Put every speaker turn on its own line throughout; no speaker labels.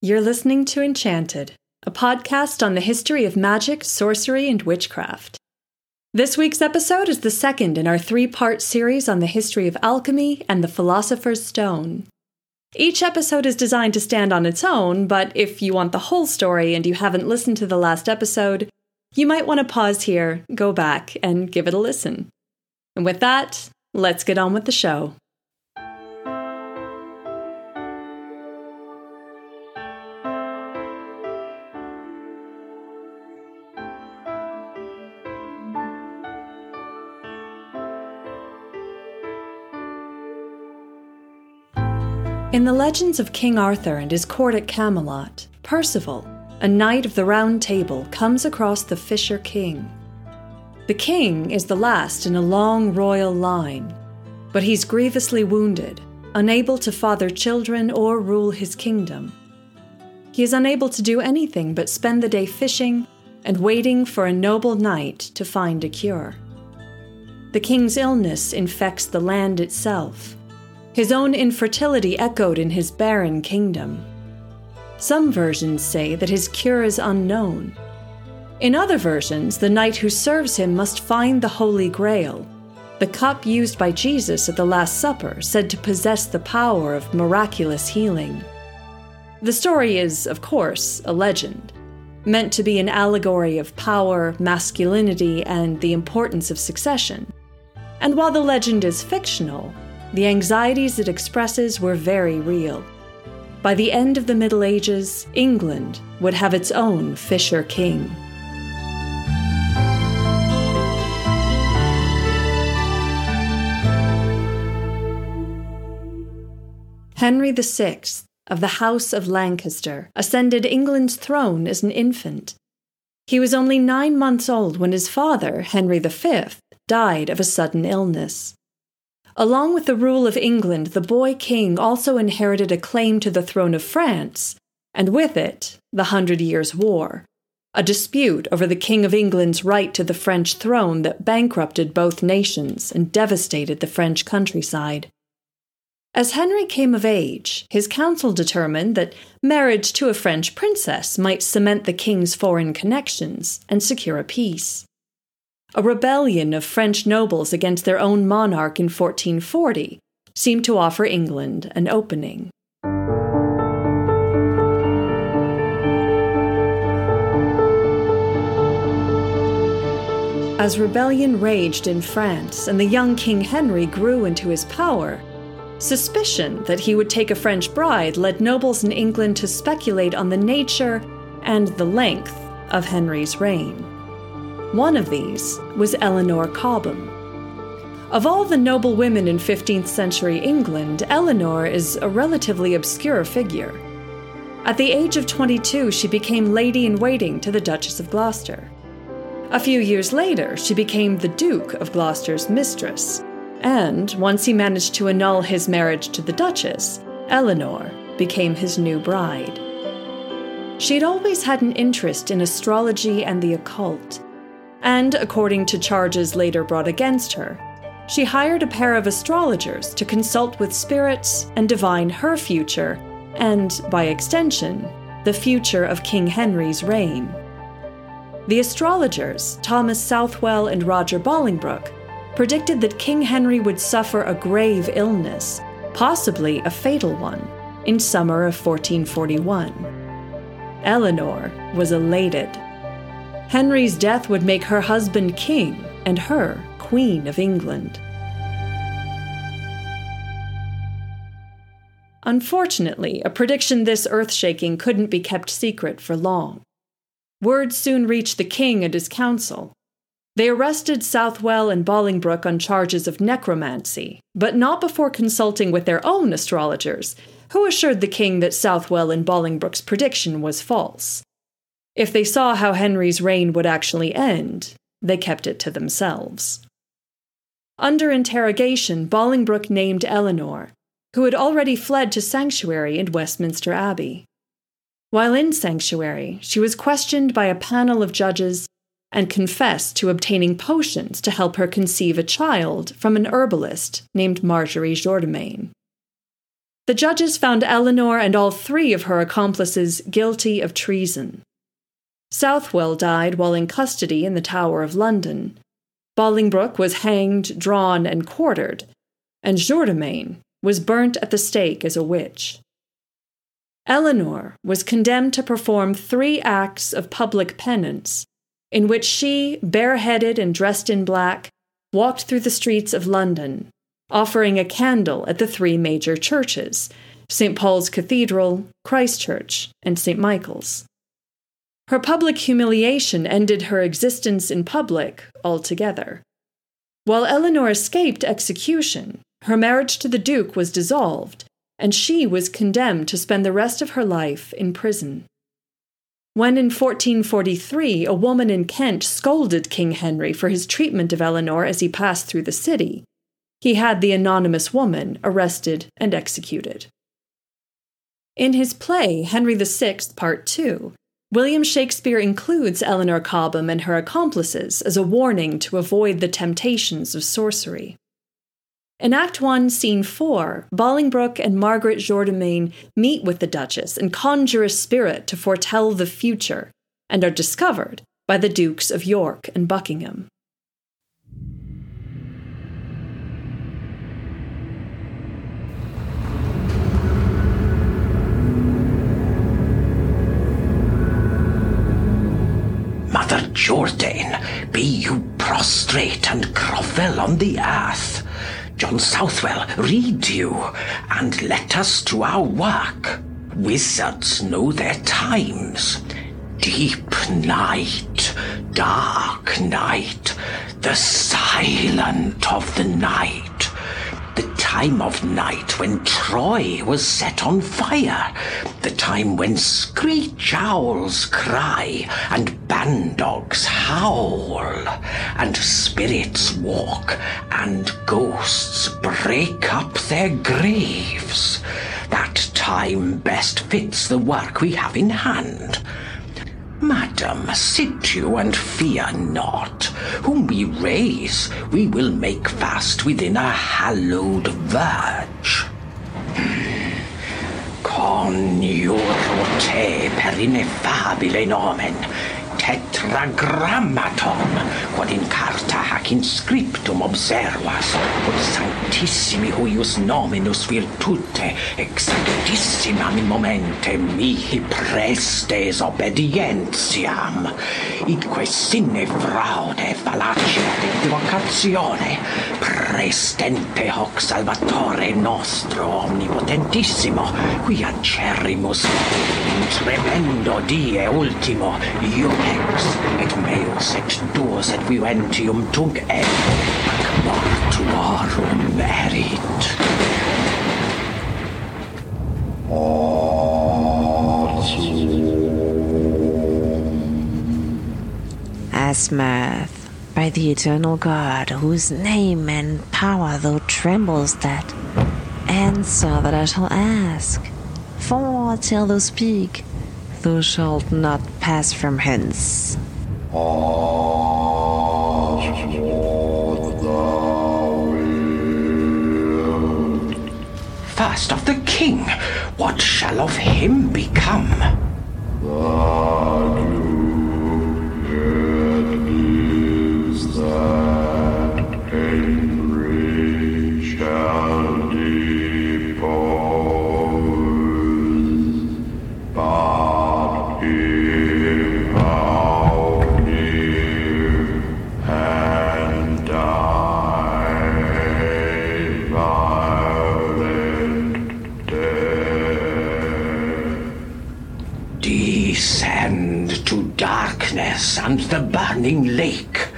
You're listening to Enchanted, a podcast on the history of magic, sorcery, and witchcraft. This week's episode is the second in our three part series on the history of alchemy and the Philosopher's Stone. Each episode is designed to stand on its own, but if you want the whole story and you haven't listened to the last episode, you might want to pause here, go back, and give it a listen. And with that, let's get on with the show. In the legends of King Arthur and his court at Camelot, Percival, a knight of the Round Table, comes across the Fisher King. The king is the last in a long royal line, but he's grievously wounded, unable to father children or rule his kingdom. He is unable to do anything but spend the day fishing and waiting for a noble knight to find a cure. The king's illness infects the land itself his own infertility echoed in his barren kingdom. Some versions say that his cure is unknown. In other versions, the knight who serves him must find the Holy Grail, the cup used by Jesus at the Last Supper, said to possess the power of miraculous healing. The story is, of course, a legend, meant to be an allegory of power, masculinity, and the importance of succession. And while the legend is fictional, the anxieties it expresses were very real. By the end of the Middle Ages, England would have its own Fisher King. Henry VI of the House of Lancaster ascended England's throne as an infant. He was only nine months old when his father, Henry V, died of a sudden illness. Along with the rule of England, the boy king also inherited a claim to the throne of France, and with it, the Hundred Years' War, a dispute over the King of England's right to the French throne that bankrupted both nations and devastated the French countryside. As Henry came of age, his council determined that marriage to a French princess might cement the king's foreign connections and secure a peace. A rebellion of French nobles against their own monarch in 1440 seemed to offer England an opening. As rebellion raged in France and the young King Henry grew into his power, suspicion that he would take a French bride led nobles in England to speculate on the nature and the length of Henry's reign. One of these was Eleanor Cobham. Of all the noble women in 15th century England, Eleanor is a relatively obscure figure. At the age of 22, she became lady in waiting to the Duchess of Gloucester. A few years later, she became the Duke of Gloucester's mistress. And once he managed to annul his marriage to the Duchess, Eleanor became his new bride. She had always had an interest in astrology and the occult, and according to charges later brought against her, she hired a pair of astrologers to consult with spirits and divine her future, and, by extension, the future of King Henry's reign. The astrologers, Thomas Southwell and Roger Bolingbroke, predicted that King Henry would suffer a grave illness, possibly a fatal one, in summer of 1441. Eleanor was elated Henry's death would make her husband king and her Queen of England. Unfortunately, a prediction this earth shaking couldn't be kept secret for long. Word soon reached the king and his council. They arrested Southwell and Bolingbroke on charges of necromancy, but not before consulting with their own astrologers, who assured the king that Southwell and Bolingbroke's prediction was false. If they saw how Henry's reign would actually end, they kept it to themselves. Under interrogation, Bolingbroke named Eleanor, who had already fled to sanctuary in Westminster Abbey. While in sanctuary, she was questioned by a panel of judges and confessed to obtaining potions to help her conceive a child from an herbalist named Marjorie Jourdemain. The judges found Eleanor and all three of her accomplices guilty of treason. Southwell died while in custody in the Tower of London. Bolingbroke was hanged, drawn, and quartered, and Jourdemain was burnt at the stake as a witch. Eleanor was condemned to perform three acts of public penance, in which she, bareheaded and dressed in black, walked through the streets of London, offering a candle at the three major churches St. Paul's Cathedral, Christ Church, and St. Michael's. Her public humiliation ended her existence in public altogether. While Eleanor escaped execution, her marriage to the Duke was dissolved, and she was condemned to spend the rest of her life in prison. When in 1443 a woman in Kent scolded King Henry for his treatment of Eleanor as he passed through the city, he had the anonymous woman arrested and executed. In his play, Henry VI, Part 2, William Shakespeare includes Eleanor Cobham and her accomplices as a warning to avoid the temptations of sorcery. In Act 1, Scene 4, Bolingbroke and Margaret Jourdemain meet with the Duchess and conjure a spirit to foretell the future, and are discovered by the Dukes of York and Buckingham.
Mother Jourdain, be you prostrate and grovel on the earth. John Southwell, read you, and let us to our work. Wizards know their times. Deep night, dark night, the silent of the night time of night when Troy was set on fire, the time when screech owls cry, and bandogs howl, and spirits walk, and ghosts break up their graves. That time best fits the work we have in hand. Madam, sit you and fear not. Whom we raise, we will make fast within a hallowed verge. Coniuro te per ineffabile nomen, tetragrammaton quod in carta ac inscriptum observas, ut sanctissimi huius nominus virtute, exactissimam in momente mihi prestes obedientiam, idque sine fraude fallacia de divocatione, prestente hoc salvatore nostro omnipotentissimo, qui acerrimus in tremendo die ultimo, iunex, et meus et duos et viventium et ac mortuorum merit
Asmath, by the eternal God, whose name and power thou trembles that, answer that I shall ask. For till thou speak, thou shalt not pass from hence.
First of the king, what shall of him become? Ah, darkness and the burning lake.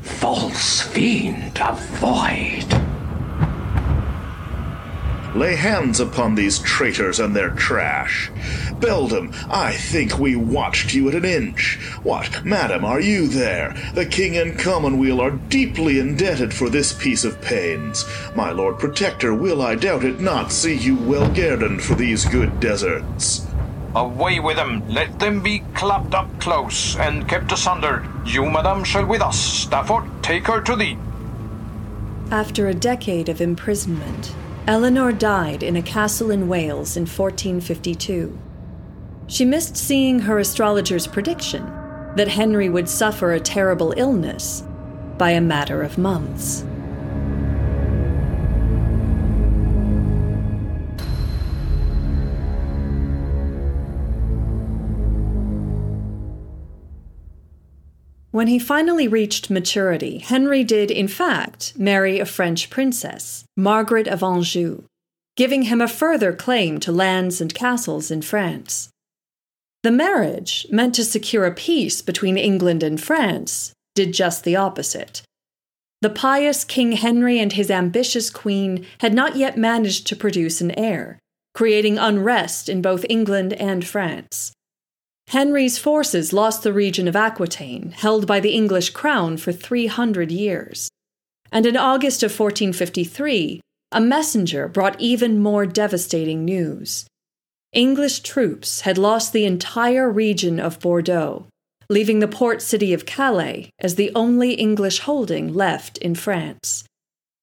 False fiend, avoid.
Lay hands upon these traitors and their trash. Beldam, I think we watched you at an inch. What, madam, are you there? The king and commonweal are deeply indebted for this piece of pains. My lord protector will, I doubt it not, see you well guerdoned for these good deserts.
Away with them! Let them be clapped up close and kept asunder. You, madam, shall with us. Stafford, take her to thee.
After a decade of imprisonment, Eleanor died in a castle in Wales in 1452. She missed seeing her astrologer's prediction that Henry would suffer a terrible illness by a matter of months. When he finally reached maturity, Henry did, in fact, marry a French princess, Margaret of Anjou, giving him a further claim to lands and castles in France. The marriage, meant to secure a peace between England and France, did just the opposite. The pious King Henry and his ambitious queen had not yet managed to produce an heir, creating unrest in both England and France. Henry's forces lost the region of Aquitaine, held by the English crown for 300 years. And in August of 1453, a messenger brought even more devastating news. English troops had lost the entire region of Bordeaux, leaving the port city of Calais as the only English holding left in France.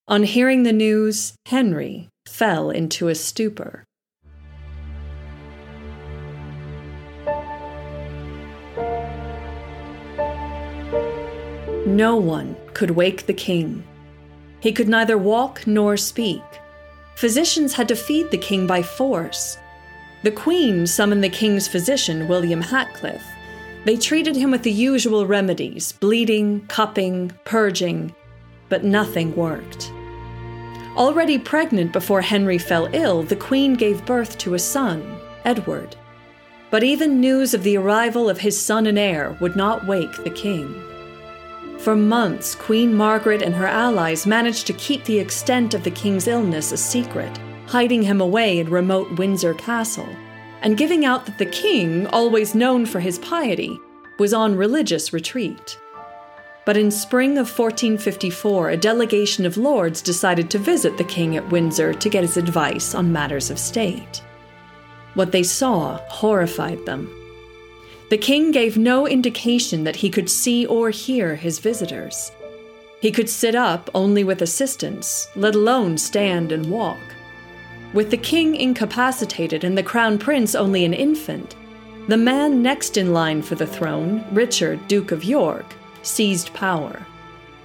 On hearing the news, Henry fell into a stupor. No one could wake the king. He could neither walk nor speak. Physicians had to feed the king by force. The queen summoned the king's physician, William Hatcliffe. They treated him with the usual remedies bleeding, cupping, purging, but nothing worked. Already pregnant before Henry fell ill, the queen gave birth to a son, Edward. But even news of the arrival of his son and heir would not wake the king. For months, Queen Margaret and her allies managed to keep the extent of the king's illness a secret, hiding him away in remote Windsor Castle, and giving out that the king, always known for his piety, was on religious retreat. But in spring of 1454, a delegation of lords decided to visit the king at Windsor to get his advice on matters of state. What they saw horrified them. The king gave no indication that he could see or hear his visitors. He could sit up only with assistance, let alone stand and walk. With the king incapacitated and the crown prince only an infant, the man next in line for the throne, Richard, Duke of York, seized power,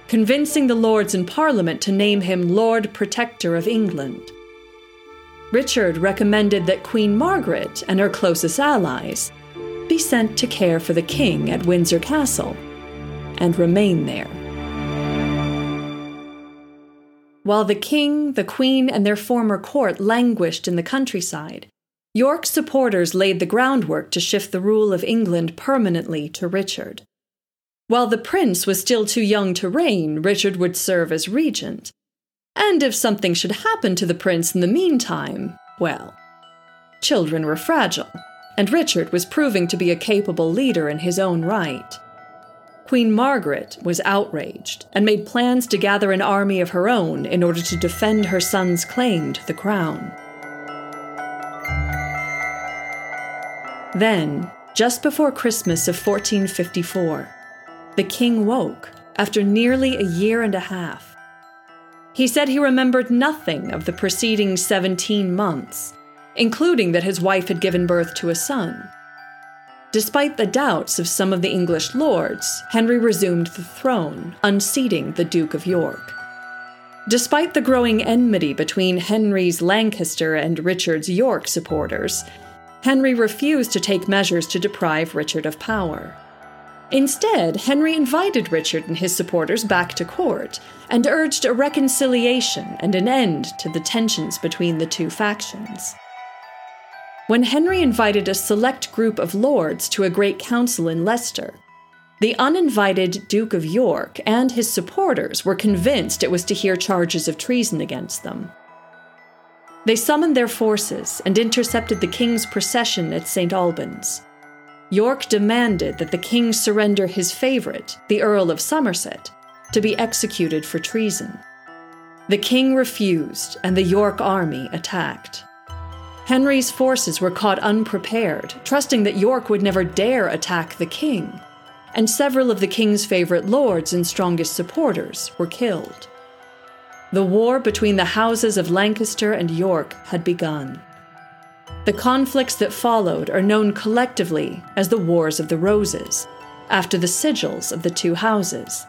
convincing the lords in Parliament to name him Lord Protector of England. Richard recommended that Queen Margaret and her closest allies be sent to care for the king at Windsor Castle and remain there. While the king, the queen, and their former court languished in the countryside, York's supporters laid the groundwork to shift the rule of England permanently to Richard. While the prince was still too young to reign, Richard would serve as regent. And if something should happen to the prince in the meantime, well, children were fragile and Richard was proving to be a capable leader in his own right. Queen Margaret was outraged and made plans to gather an army of her own in order to defend her son's claim to the crown. Then, just before Christmas of 1454, the king woke after nearly a year and a half. He said he remembered nothing of the preceding 17 months including that his wife had given birth to a son. Despite the doubts of some of the English lords, Henry resumed the throne, unseating the Duke of York. Despite the growing enmity between Henry's Lancaster and Richard's York supporters, Henry refused to take measures to deprive Richard of power. Instead, Henry invited Richard and his supporters back to court and urged a reconciliation and an end to the tensions between the two factions. When Henry invited a select group of lords to a great council in Leicester, the uninvited Duke of York and his supporters were convinced it was to hear charges of treason against them. They summoned their forces and intercepted the king's procession at St. Albans. York demanded that the king surrender his favorite, the Earl of Somerset, to be executed for treason. The king refused, and the York army attacked. Henry's forces were caught unprepared, trusting that York would never dare attack the king, and several of the king's favorite lords and strongest supporters were killed. The war between the houses of Lancaster and York had begun. The conflicts that followed are known collectively as the Wars of the Roses, after the sigils of the two houses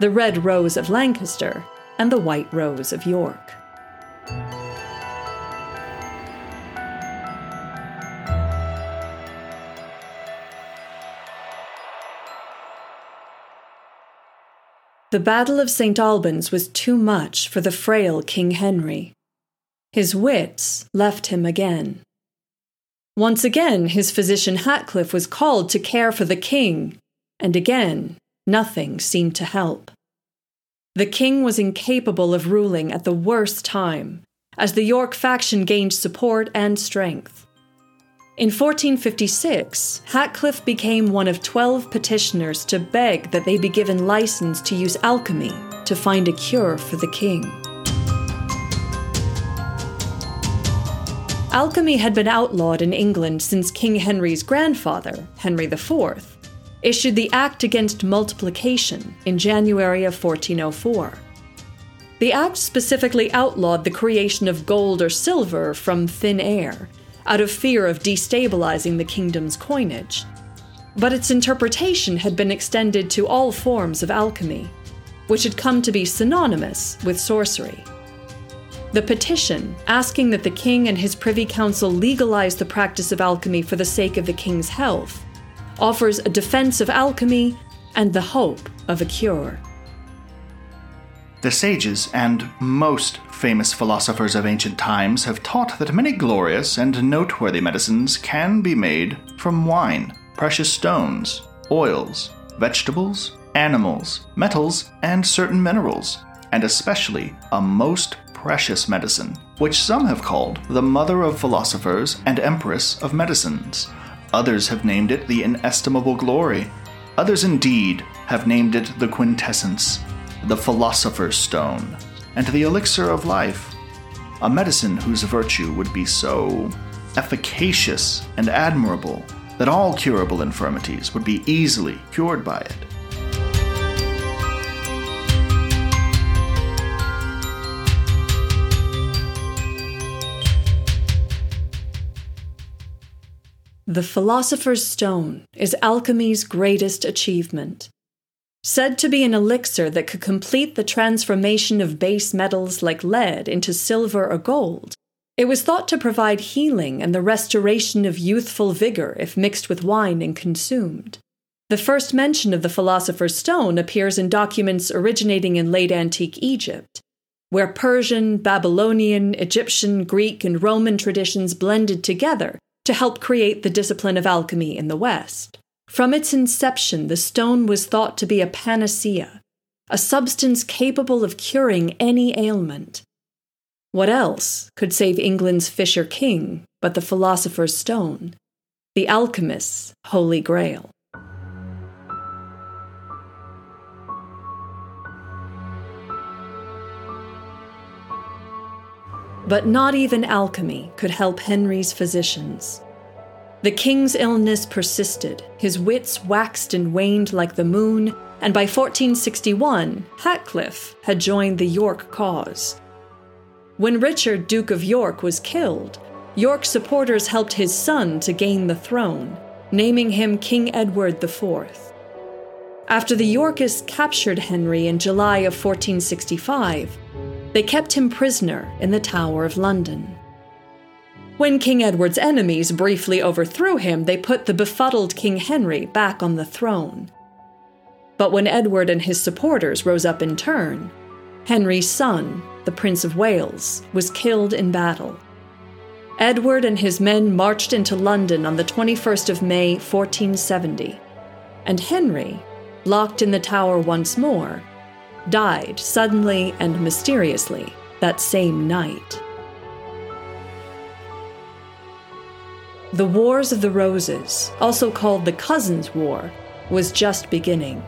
the Red Rose of Lancaster and the White Rose of York. The Battle of St. Albans was too much for the frail King Henry. His wits left him again. Once again, his physician Hatcliffe was called to care for the king, and again, nothing seemed to help. The king was incapable of ruling at the worst time, as the York faction gained support and strength. In 1456, Hatcliffe became one of 12 petitioners to beg that they be given license to use alchemy to find a cure for the king. Alchemy had been outlawed in England since King Henry's grandfather, Henry IV, issued the Act Against Multiplication in January of 1404. The act specifically outlawed the creation of gold or silver from thin air out of fear of destabilizing the kingdom's coinage. But its interpretation had been extended to all forms of alchemy, which had come to be synonymous with sorcery. The petition, asking that the king and his privy council legalize the practice of alchemy for the sake of the king's health, offers a defense of alchemy and the hope of a cure.
The sages and most famous philosophers of ancient times have taught that many glorious and noteworthy medicines can be made from wine, precious stones, oils, vegetables, animals, metals, and certain minerals, and especially a most precious medicine, which some have called the mother of philosophers and empress of medicines. Others have named it the inestimable glory. Others indeed have named it the quintessence the Philosopher's Stone, and the Elixir of Life, a medicine whose virtue would be so efficacious and admirable that all curable infirmities would be easily cured by it.
The Philosopher's Stone is alchemy's greatest achievement. Said to be an elixir that could complete the transformation of base metals like lead into silver or gold, it was thought to provide healing and the restoration of youthful vigor if mixed with wine and consumed. The first mention of the Philosopher's Stone appears in documents originating in late antique Egypt, where Persian, Babylonian, Egyptian, Greek, and Roman traditions blended together to help create the discipline of alchemy in the West. From its inception, the stone was thought to be a panacea, a substance capable of curing any ailment. What else could save England's Fisher King but the Philosopher's Stone, the alchemist's holy grail? But not even alchemy could help Henry's physicians. The king's illness persisted, his wits waxed and waned like the moon, and by 1461, Hatcliffe had joined the York cause. When Richard, Duke of York, was killed, York supporters helped his son to gain the throne, naming him King Edward IV. After the Yorkists captured Henry in July of 1465, they kept him prisoner in the Tower of London. When King Edward's enemies briefly overthrew him, they put the befuddled King Henry back on the throne. But when Edward and his supporters rose up in turn, Henry's son, the Prince of Wales, was killed in battle. Edward and his men marched into London on the 21st of May, 1470, and Henry, locked in the tower once more, died suddenly and mysteriously that same night. The Wars of the Roses, also called the Cousins' War, was just beginning.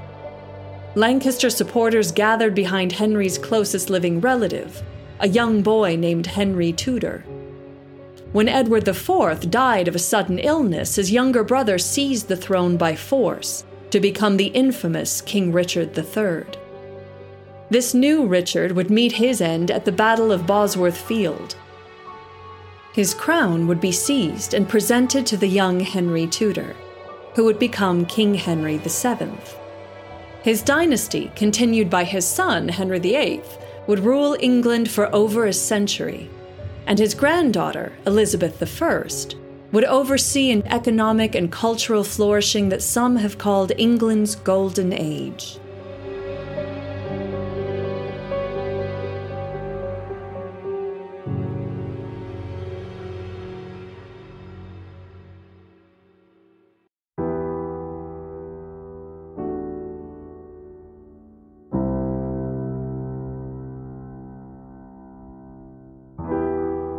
Lancaster supporters gathered behind Henry's closest living relative, a young boy named Henry Tudor. When Edward IV died of a sudden illness, his younger brother seized the throne by force to become the infamous King Richard III. This new Richard would meet his end at the Battle of Bosworth Field. His crown would be seized and presented to the young Henry Tudor, who would become King Henry VII. His dynasty, continued by his son Henry VIII, would rule England for over a century, and his granddaughter, Elizabeth I, would oversee an economic and cultural flourishing that some have called England's Golden Age.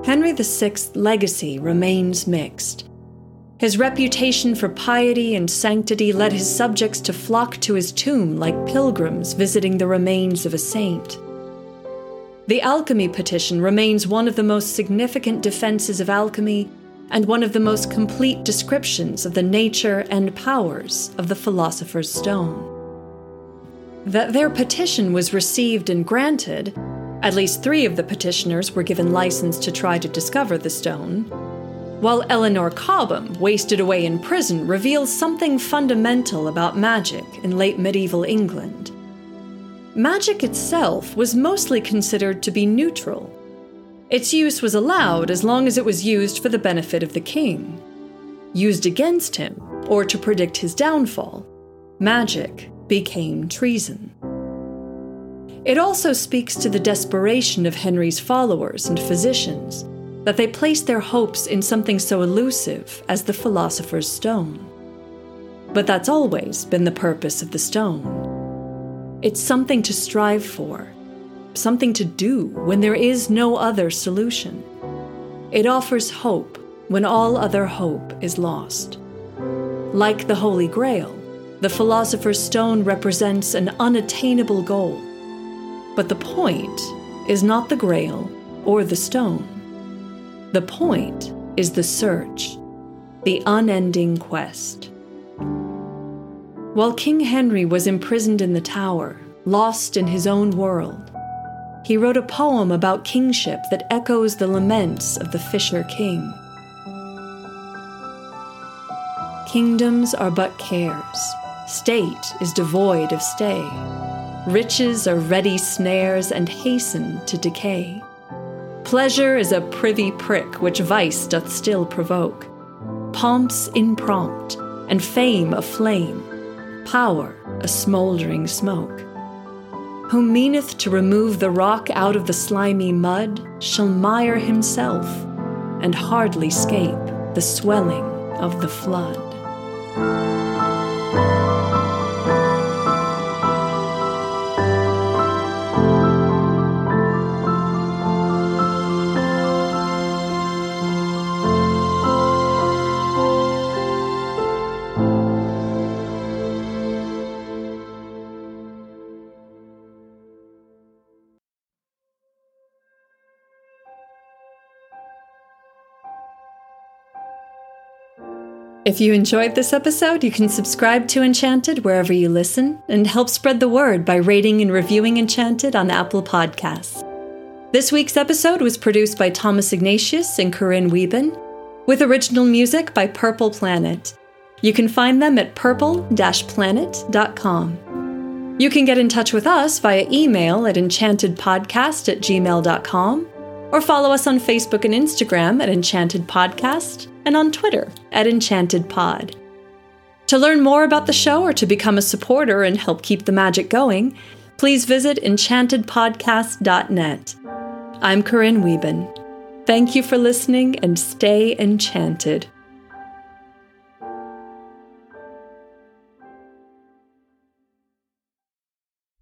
Henry VI's legacy remains mixed. His reputation for piety and sanctity led his subjects to flock to his tomb like pilgrims visiting the remains of a saint. The alchemy petition remains one of the most significant defenses of alchemy and one of the most complete descriptions of the nature and powers of the Philosopher's Stone. That their petition was received and granted at least three of the petitioners were given license to try to discover the stone, while Eleanor Cobham, wasted away in prison, reveals something fundamental about magic in late medieval England. Magic itself was mostly considered to be neutral. Its use was allowed as long as it was used for the benefit of the king. Used against him, or to predict his downfall, magic became treason. It also speaks to the desperation of Henry's followers and physicians that they placed their hopes in something so elusive as the Philosopher's Stone. But that's always been the purpose of the stone. It's something to strive for, something to do when there is no other solution. It offers hope when all other hope is lost. Like the Holy Grail, the Philosopher's Stone represents an unattainable goal but the point is not the grail or the stone. The point is the search, the unending quest. While King Henry was imprisoned in the tower, lost in his own world, he wrote a poem about kingship that echoes the laments of the Fisher King. Kingdoms are but cares, state is devoid of stay. Riches are ready snares and hasten to decay. Pleasure is a privy prick which vice doth still provoke. Pomps imprompt, and fame a flame, power a smouldering smoke. Who meaneth to remove the rock out of the slimy mud shall mire himself, and hardly scape the swelling of the flood. If you enjoyed this episode, you can subscribe to Enchanted wherever you listen and help spread the word by rating and reviewing Enchanted on Apple Podcasts. This week's episode was produced by Thomas Ignatius and Corinne Wieben, with original music by Purple Planet. You can find them at purple-planet.com. You can get in touch with us via email at enchantedpodcast at gmail.com or follow us on Facebook and Instagram at Enchanted Podcast and on Twitter at Enchanted Pod. To learn more about the show or to become a supporter and help keep the magic going, please visit enchantedpodcast.net. I'm Corinne Wieben. Thank you for listening and stay enchanted.